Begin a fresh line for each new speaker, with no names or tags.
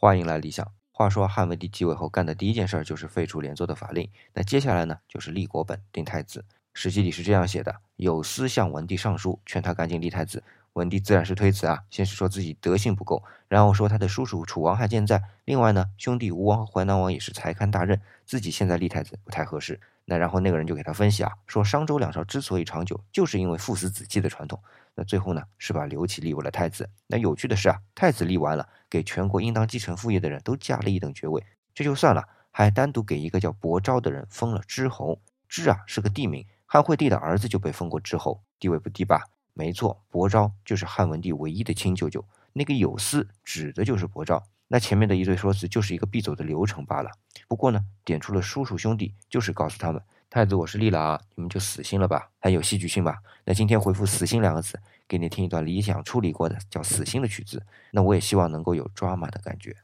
欢迎来理想。话说汉文帝继位后干的第一件事就是废除连坐的法令，那接下来呢就是立国本定太子。史记里是这样写的：有司向文帝上书，劝他赶紧立太子。文帝自然是推辞啊，先是说自己德性不够，然后说他的叔叔楚王还健在，另外呢兄弟吴王和淮南王也是才堪大任，自己现在立太子不太合适。那然后那个人就给他分析啊，说商周两朝之所以长久，就是因为父死子继的传统。那最后呢，是把刘启立为了太子。那有趣的是啊，太子立完了，给全国应当继承父业的人都加了一等爵位，这就算了，还单独给一个叫伯昭的人封了知侯。知啊是个地名，汉惠帝的儿子就被封过知侯，地位不低吧？没错，伯昭就是汉文帝唯一的亲舅舅。那个有司指的就是伯昭。那前面的一堆说辞就是一个必走的流程罢了。不过呢，点出了叔叔兄弟，就是告诉他们。太子我是立了啊，你们就死心了吧，很有戏剧性吧？那今天回复“死心”两个字，给你听一段理想处理过的叫“死心”的曲子。那我也希望能够有抓马的感觉。